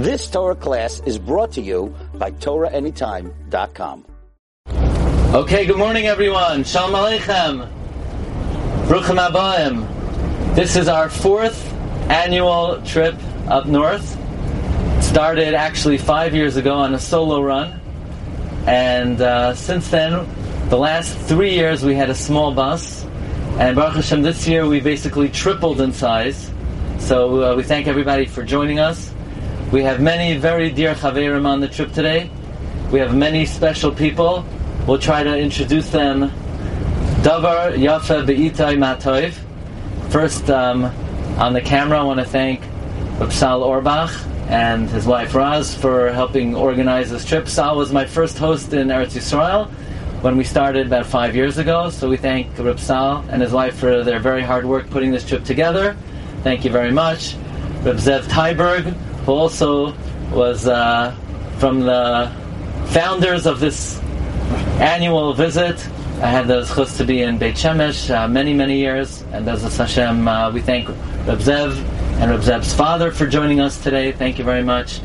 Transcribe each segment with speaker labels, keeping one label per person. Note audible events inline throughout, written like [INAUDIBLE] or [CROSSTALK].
Speaker 1: This Torah class is brought to you by TorahAnytime.com.
Speaker 2: Okay, good morning everyone. Shalom Aleichem. Bruchim Abayim. This is our fourth annual trip up north. Started actually five years ago on a solo run. And uh, since then, the last three years we had a small bus. And Baruch Hashem, this year we basically tripled in size. So uh, we thank everybody for joining us. We have many very dear Chaverim on the trip today. We have many special people. We'll try to introduce them. Davar Yafa Be'itai Matoiv. First, um, on the camera, I want to thank Sal Orbach and his wife Raz for helping organize this trip. Sal was my first host in Eretz Yisrael when we started about five years ago. So we thank Reb Sal and his wife for their very hard work putting this trip together. Thank you very much. Reb Zev Tyberg, who also was uh, from the founders of this annual visit. I had the chus to be in Beit Shemesh uh, many, many years, and as Hashem, uh, we thank Reb Zev and Reb Zev's father for joining us today. Thank you very much.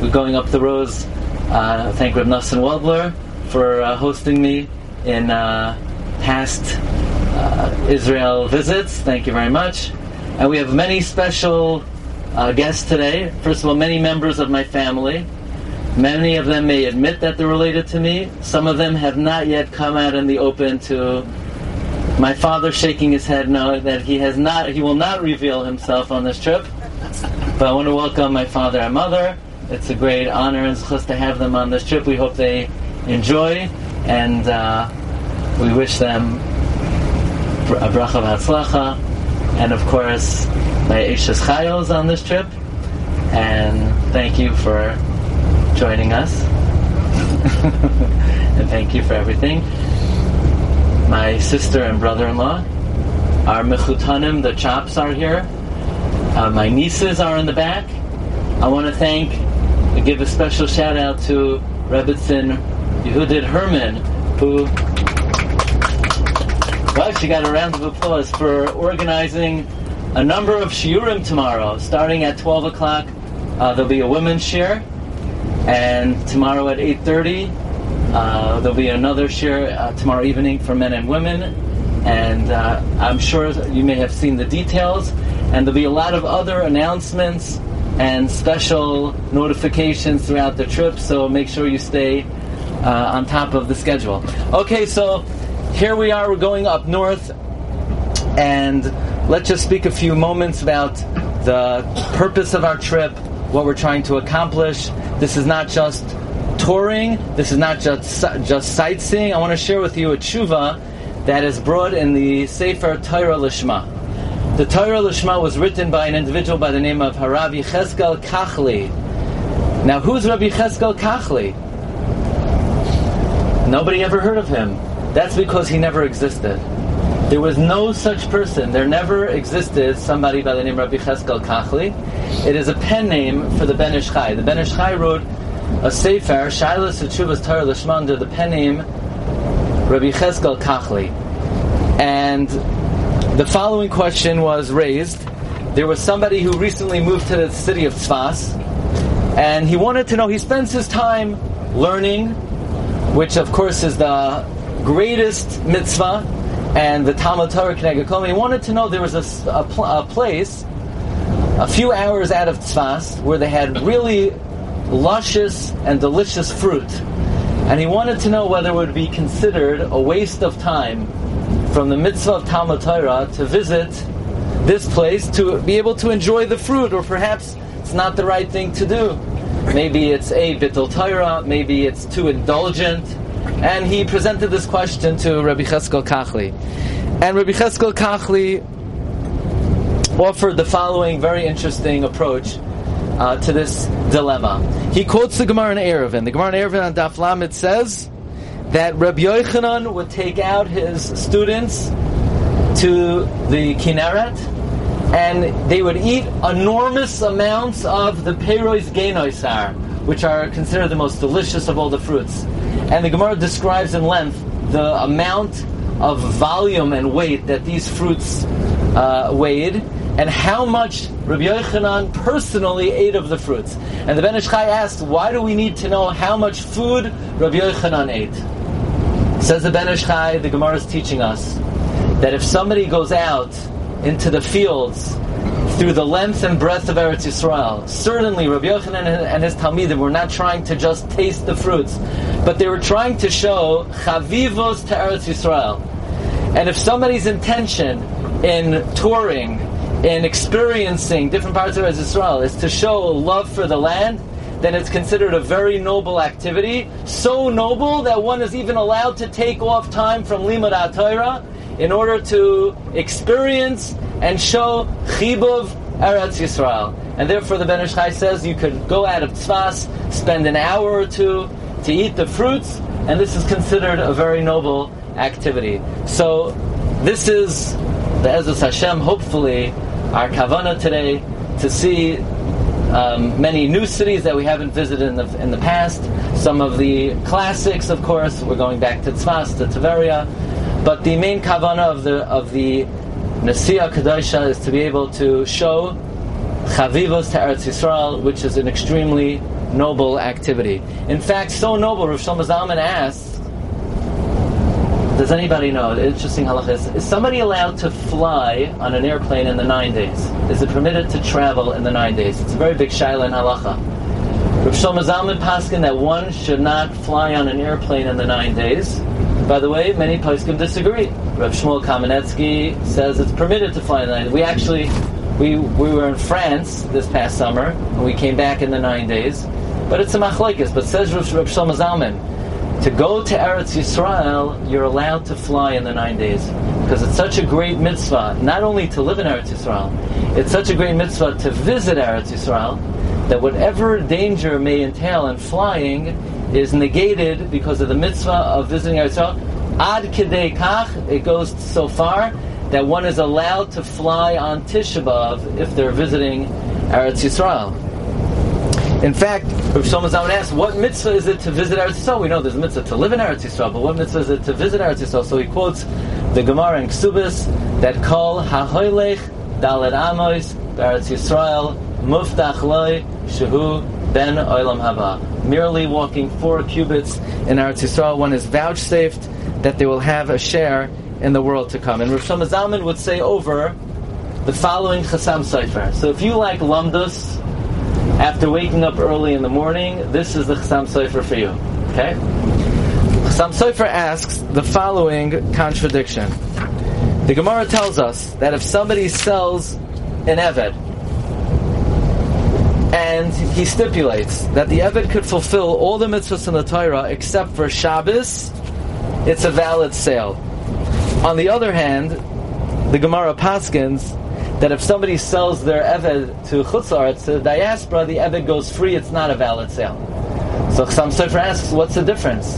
Speaker 2: We're going up the roads. Uh, thank Reb Nassim Weldler for uh, hosting me in uh, past uh, Israel visits. Thank you very much. And we have many special uh, guests today. First of all, many members of my family. Many of them may admit that they're related to me. Some of them have not yet come out in the open to my father shaking his head no that he has not he will not reveal himself on this trip. But I want to welcome my father and mother. It's a great honor and zchus to have them on this trip. We hope they enjoy and uh, we wish them a bracha v'hatzlacha and of course my Eishes Chayos on this trip. And thank you for joining us. [LAUGHS] and thank you for everything my sister and brother-in-law. Our mechutanim, the chops are here. Uh, my nieces are in the back. I want to thank, and give a special shout out to Rebbitzin Yehudit Herman, who, well, she got a round of applause for organizing a number of shiurim tomorrow, starting at 12 o'clock. Uh, there'll be a women's shiur, and tomorrow at 8.30 uh, there'll be another shiur uh, tomorrow evening for men and women, and uh, I'm sure you may have seen the details. And there'll be a lot of other announcements and special notifications throughout the trip. So make sure you stay uh, on top of the schedule. Okay, so here we are. We're going up north, and let's just speak a few moments about the purpose of our trip, what we're trying to accomplish. This is not just touring. This is not just just sightseeing. I want to share with you a tshuva that is brought in the Sefer Torah Lishma. The Torah Lishma was written by an individual by the name of Haravi Cheskel Kachli. Now, who's Rabbi Cheskel Kachli? Nobody ever heard of him. That's because he never existed. There was no such person. There never existed somebody by the name Rabbi Cheskel Kachli. It is a pen name for the Ben Ish Chai. The Ben Ish Chai wrote a sefer, Shilas Tshuvas Torah Lishma, under the pen name Rabbi Cheskel Kachli. And the following question was raised. There was somebody who recently moved to the city of Tzfas, and he wanted to know, he spends his time learning, which of course is the greatest mitzvah, and the Talmud Torah Kneged He wanted to know there was a, a, pl- a place a few hours out of Tzfas where they had really luscious and delicious fruit. And he wanted to know whether it would be considered a waste of time from the mitzvah of Talmud Torah to visit this place to be able to enjoy the fruit, or perhaps it's not the right thing to do. Maybe it's a bittul Torah, maybe it's too indulgent. And he presented this question to Rabbi Cheskel Kachli. And Rabbi Cheskel Kachli offered the following very interesting approach uh, to this dilemma. He quotes the Gemara in Eruvin. The Gemara in Eruvin on Daf Lamed says that Rabbi Yochanan would take out his students to the Kinneret, and they would eat enormous amounts of the Perois Genoisar, which are considered the most delicious of all the fruits. And the Gemara describes in length the amount of volume and weight that these fruits uh, weighed, and how much Rabbi Yochanan personally ate of the fruits. And the Ben Ish Chai asked, why do we need to know how much food Rabbi Yochanan ate? Says the Ben Ish Chai, the Gemara is teaching us that if somebody goes out into the fields through the length and breadth of Eretz Yisrael. Certainly, Rabbi Yochanan and his Talmidim were not trying to just taste the fruits, but they were trying to show chavivos to Eretz Yisrael. And if somebody's intention in touring, in experiencing different parts of Eretz Yisrael is to show love for the land, then it's considered a very noble activity. So noble that one is even allowed to take off time from Limud Torah in order to experience and show chibuv Eretz Yisrael. And therefore the Ben Ish Chai says you could go out of Tzfas, spend an hour or two to eat the fruits, and this is considered a very noble activity. So this is the Ezra Hashem, hopefully, our kavana today to see um, many new cities that we haven't visited in the, in the past. Some of the classics, of course, we're going back to Tzfas, to Tveria. But the main kavana of the of the Nasiya Kadosha is to be able to show chavivos to Eretz Yisrael, which is an extremely noble activity. In fact, so noble, Rav Shlomo Zalman asks, does anybody know? Interesting halacha is, is somebody allowed to fly on an airplane in the nine days? Is it permitted to travel in the nine days? It's a very big shaila in halacha. Rav Shlomo Zalman paskin that one should not fly on an airplane in the nine days. By the way, many poskim disagree. Rav Shmuel Kamenetsky says it's permitted to fly in the nine. We actually, we we were in France this past summer, and we came back in the nine days. But it's a machlekes. But says Rav, Rav Zalman, to go to Eretz Yisrael, you're allowed to fly in the nine days because it's such a great mitzvah. Not only to live in Eretz Yisrael, it's such a great mitzvah to visit Eretz Yisrael that whatever danger may entail in flying is negated because of the mitzvah of visiting Eretz Yisrael. Ad kidei kach, it goes so far that one is allowed to fly on Tisha B'Av if they're visiting Eretz Yisrael. In fact, Rav Shlomo Zalman asks, what mitzvah is it to visit Eretz Yisrael? We know there's a mitzvah to live in Eretz Yisrael, but what mitzvah is it to visit Eretz Yisrael? So he quotes the Gemara in Ksubis that call Hahoylech Dalet Amos Eretz Yisrael Muftach Loi Shehu Ben Olam Haba merely walking four cubits in Eretz Yisrael, one is vouchsafed that they will have a share in the world to come. And Rav Shlomo Zalman would say over the following Chasam Sofer. So if you like Lumdus, after waking up early in the morning, this is the Chasam Sofer for you. Okay? Chasam Sofer asks the following contradiction. The Gemara tells us that if somebody sells an Eved, and he stipulates that the Eved could fulfill all the mitzvahs in the Torah except for Shabbos, it's a valid sale. On the other hand, the Gemara Paskins that if somebody sells their Eved to Chutzar, to the diaspora, the Eved goes free, it's not a valid sale. So Chasam Sofer asks, what's the difference?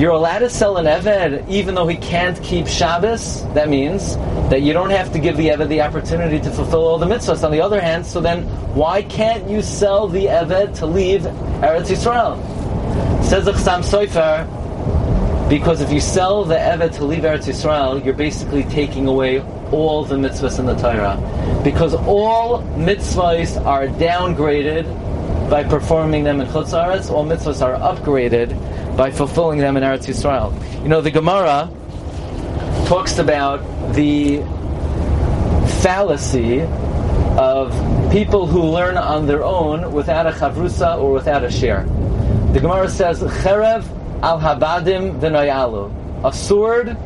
Speaker 2: You're allowed to sell an Eved even though he can't keep Shabbos. That means that you don't have to give the Eved the opportunity to fulfill all the mitzvahs. On the other hand, so then why can't you sell the Eved to leave Eretz Yisrael? Says the Chasam Sofer, because if you sell the Eved to leave Eretz Yisrael, you're basically taking away all the mitzvahs in the Torah. Because all mitzvahs are downgraded by performing them in Chutz Aretz, all mitzvahs are upgraded by fulfilling them in Eretz Yisrael. You know, the Gemara talks about the fallacy of people who learn on their own without a chavrusa or without a shiur. The Gemara says, "Cherev al habadim v'noyalu," a sword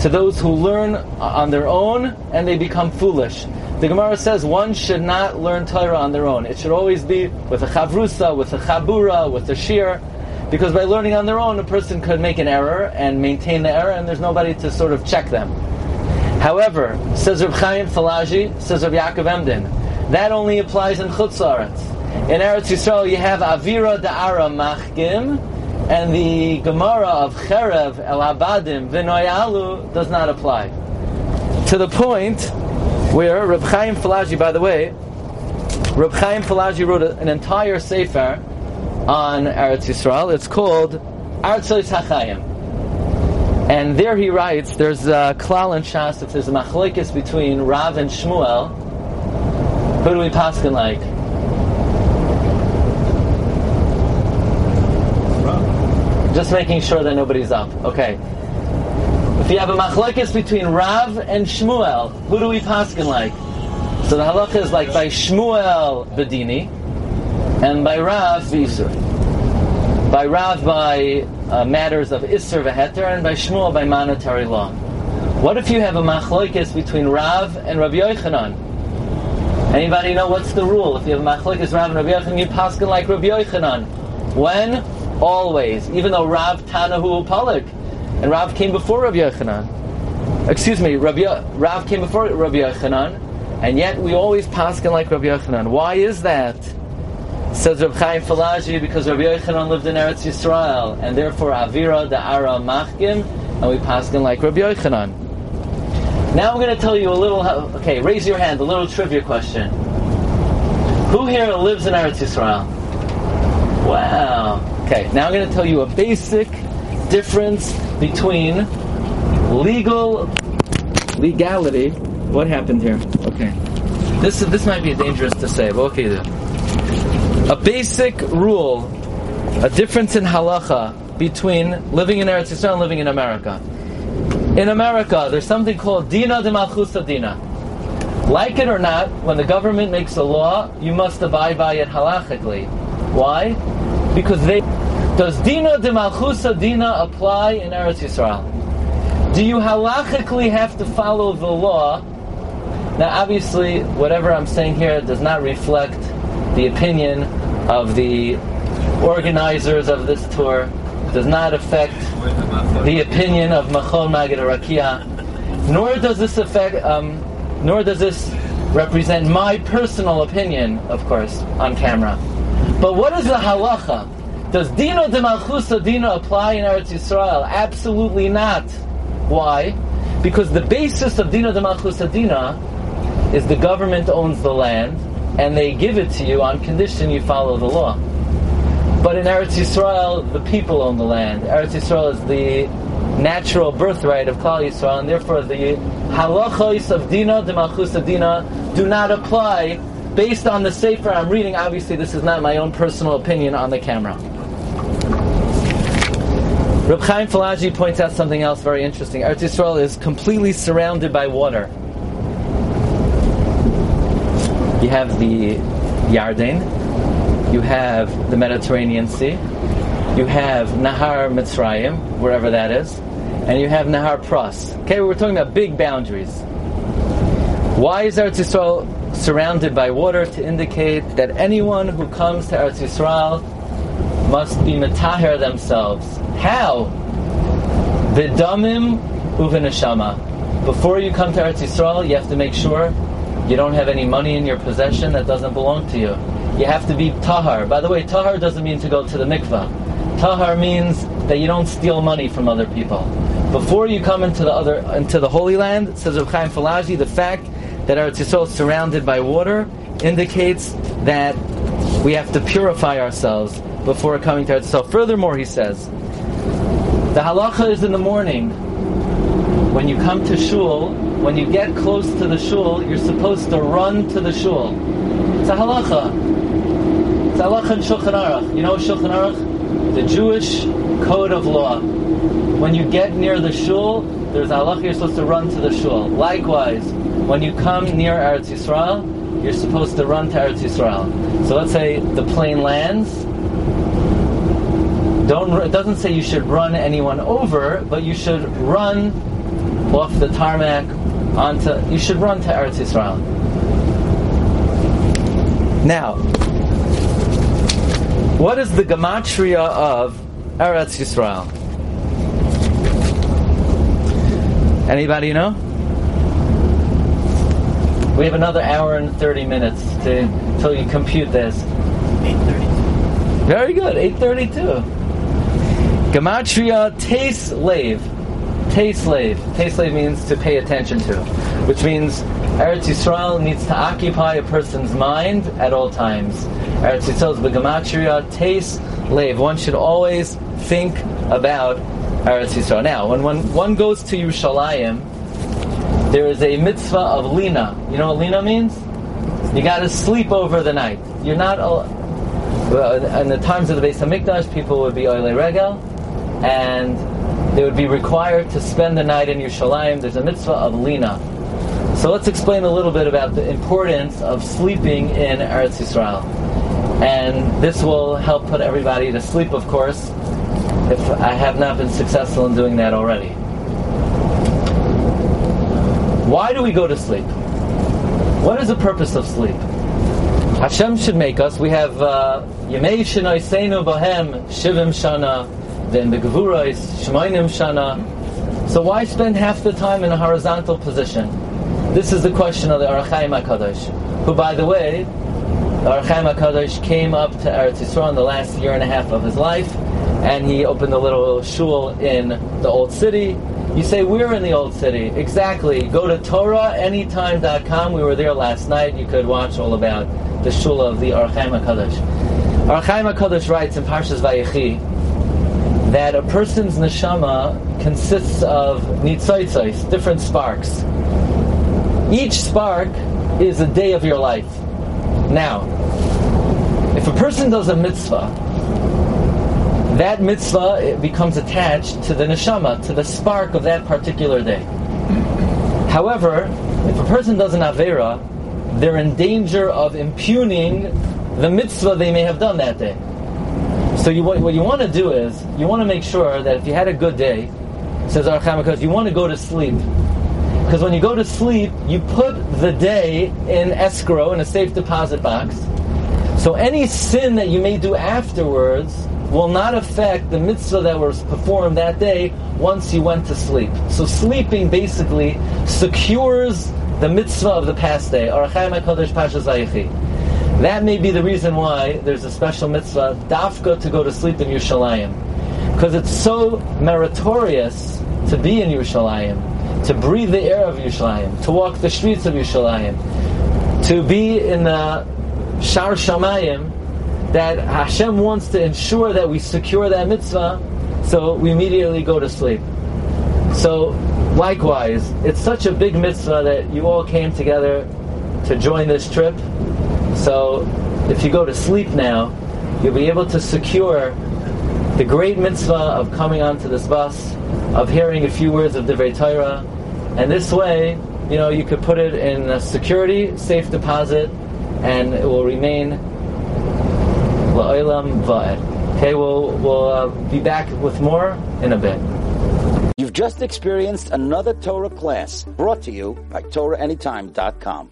Speaker 2: to those who learn on their own and they become foolish. The Gemara says one should not learn Torah on their own. It should always be with a chavrusa, with a chabura, with a shiur. Because by learning on their own, a person could make an error and maintain the error, and there's nobody to sort of check them. However, says Reb Chaim Falaji, says Reb Yaakov Emden, that only applies in Chutz In Eretz Yisrael, you have Avira Da'ara Machkim, and the Gemara of Cherev El Abadim V'Noyalu does not apply. To the point where Reb Chaim Falaji, by the way, Reb Chaim Falaji wrote an entire sefer on Eretz Yisrael. It's called Artzois HaChaim. And there he writes, there's a klal in Shas, if there's a machlekes between Rav and Shmuel, Who do we paskin like? Just making sure that nobody's up. Okay. If you have a machlokes between Rav and Shmuel, who do we paskin like? So the halacha is like by Shmuel Bedini, and by Rav Visur. By Rav by uh, matters of Isser Veheter, and by Shmuel by monetary law. What if you have a machlokes between Rav and Rabbi Yochanan? Anybody know what's the rule? If you have a machlokes Rav and Rabbi Yochanan, you paskin like Rabbi Yochanan. When? Always. Even though Rav Tanahu Palik, and Rav came before Rabbi Yochanan. Excuse me, Rabbi, Rav came before Rabbi Yochanan, and yet we always paskin like Rabbi Yochanan. Why is that? Says Rabbi Chaim Falaji, because Rabbi Yochanan lived in Eretz Yisrael, and therefore Avira Da Ara Machkim, and we paskin like Rabbi Yochanan. Now I'm going to tell you a little. Okay, raise your hand. A little trivia question. Who here lives in Eretz Yisrael? Wow. Okay, now I'm going to tell you a basic difference between legal legality. What happened here? Okay, this this might be dangerous to say, but okay. A basic rule, a difference in halacha between living in Eretz Yisrael and living in America. In America, there's something called Dina de Malchusa Dina. Like it or not, when the government makes a law, you must abide by it halachically. Why? Because they does Dina de Malchusa Dina apply in Eretz Yisrael? Do you halachically have to follow the law? Now, obviously, whatever I'm saying here does not reflect the opinion of the organizers of this tour does not affect the opinion of Machon Magid Rakia, nor does this affect, um, nor does this represent my personal opinion, of course, on camera. But what is the halacha? Does Dino de Malchusa Dino apply in Eretz Yisrael? Absolutely not. Why? Because the basis of Dino de Malchusa Dina is the government owns the land, and they give it to you on condition you follow the law. But in Eretz Yisrael, the people own the land. Eretz Yisrael is the natural birthright of Klal Yisrael, and therefore the halachos of Dina, the Malchus Dina, do not apply based on the Sefer I'm reading. Obviously, this is not my own personal opinion on the camera. Reb Chaim Falaji points out something else very interesting. Eretz Yisrael is completely surrounded by water. You have the Yarden, you have the Mediterranean Sea, you have Nahar Mitzrayim, wherever that is, and you have Nahar Pras. Okay, we're talking about big boundaries. Why is Eretz Yisrael surrounded by water? To indicate that anyone who comes to Eretz Yisrael must be metaher themselves. How? Vidamim uvinashama. Before you come to Eretz Yisrael, you have to make sure you don't have any money in your possession that doesn't belong to you you have to be tahar. By the way, tahar doesn't mean to go to the mikvah. Tahar means that you don't steal money from other people. Before you come into the other into the Holy Land, says Reb Chaim Falaji, the fact that Eretz Yisrael is surrounded by water indicates that we have to purify ourselves before coming to Eretz Yisrael. Furthermore, he says, the halacha is in the morning. When you come to shul, when you get close to the shul, you're supposed to run to the shul. It's a halacha. It's a halacha and Shulchan Aruch. You know Shulchan Aruch? The Jewish code of law. When you get near the shul, there's a halacha you're supposed to run to the shul. Likewise, when you come near Eretz Yisrael, you're supposed to run to Eretz Yisrael. So let's say the plane lands. Don't. It doesn't say you should run anyone over, but you should run off the tarmac onto. You should run to Eretz Yisrael. Now, what is the gematria of Eretz Yisrael? Anybody know? We have another hour and 30 minutes to until you compute this. 8.32. Very good, 8.32. Gematria Tes Lave. Tes Lave. Tes Lave means to pay attention to, which means Eretz Yisrael needs to occupy a person's mind at all times. Eretz Yisrael's begamatria, taste, lave. One should always think about Eretz Yisrael. Now, when one, one goes to Yerushalayim, there is a mitzvah of lina. You know what lina means? You got to sleep over the night. You're not. Uh, in the times of the Beis Hamikdash, people would be oile regel, and they would be required to spend the night in Yerushalayim. There's a mitzvah of lina. So let's explain a little bit about the importance of sleeping in Eretz Yisrael. And this will help put everybody to sleep, of course, if I have not been successful in doing that already. Why do we go to sleep? What is the purpose of sleep? Hashem should make us. We have uh, Yemei Shenoiseinu Bahem Shivim Shana, then the Gevurais Shemainim Shana. So why spend half the time in a horizontal position? This is the question of the Ohr HaChaim HaKadosh, who, by the way, the Ohr HaChaim HaKadosh came up to Eretz Yisrael in the last year and a half of his life, and he opened a little shul in the Old City. You say, we're in the Old City. Exactly. Go to TorahAnytime.com. We were there last night. You could watch all about the shul of the Ohr HaChaim HaKadosh. Ohr HaChaim HaKadosh writes in Parshas Vayechi that a person's neshama consists of nitzoitzos, different sparks. Each spark is a day of your life. Now, if a person does a mitzvah, that mitzvah becomes attached to the neshama, to the spark of that particular day. However, if a person does an avera, they're in danger of impugning the mitzvah they may have done that day. So you, what, what you want to do is, you want to make sure that if you had a good day, says HaKadosh, you want to go to sleep because when you go to sleep, you put the day in escrow, in a safe deposit box. So any sin that you may do afterwards will not affect the mitzvah that was performed that day once you went to sleep. So sleeping basically secures the mitzvah of the past day. That may be the reason why there's a special mitzvah, dafka, to go to sleep in Yerushalayim. Because it's so meritorious to be in Yerushalayim to breathe the air of Yerushalayim, to walk the streets of Yerushalayim, to be in the Shar Shamayim, that Hashem wants to ensure that we secure that mitzvah, so we immediately go to sleep. So, likewise, it's such a big mitzvah that you all came together to join this trip. So, if you go to sleep now, you'll be able to secure the great mitzvah of coming onto this bus, of hearing a few words of Divrei Torah, and this way, you know, you could put it in a security, safe deposit, and it will remain la'olam va'ed. Okay, we'll, we'll uh, be back with more in a bit.
Speaker 1: You've just experienced another Torah class brought to you by TorahAnytime.com.